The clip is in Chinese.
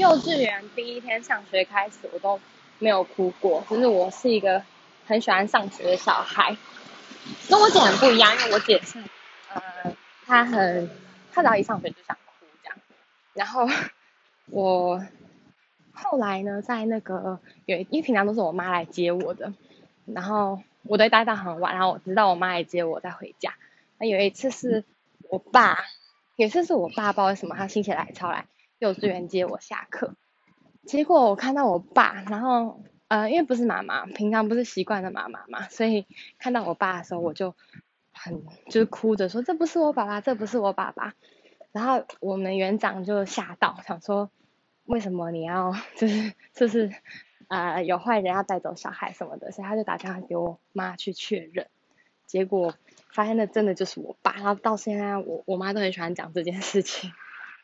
幼稚园第一天上学开始，我都没有哭过。就是我是一个很喜欢上学的小孩，跟我姐很不一样，因为我姐是，呃，她很，她只要一上学就想哭这样。然后我后来呢，在那个有，因为平常都是我妈来接我的，然后我都待到很晚，然后我直到我妈来接我再回家。那有一次是我爸，有一次是我爸，不知道为什么他心血来潮来。幼稚园接我下课，结果我看到我爸，然后呃，因为不是妈妈，平常不是习惯的妈妈嘛，所以看到我爸的时候，我就很就是哭着说这不是我爸爸，这不是我爸爸。然后我们园长就吓到，想说为什么你要就是就是呃有坏人要带走小孩什么的，所以他就打电话给我妈去确认，结果发现那真的就是我爸。然后到现在我我妈都很喜欢讲这件事情。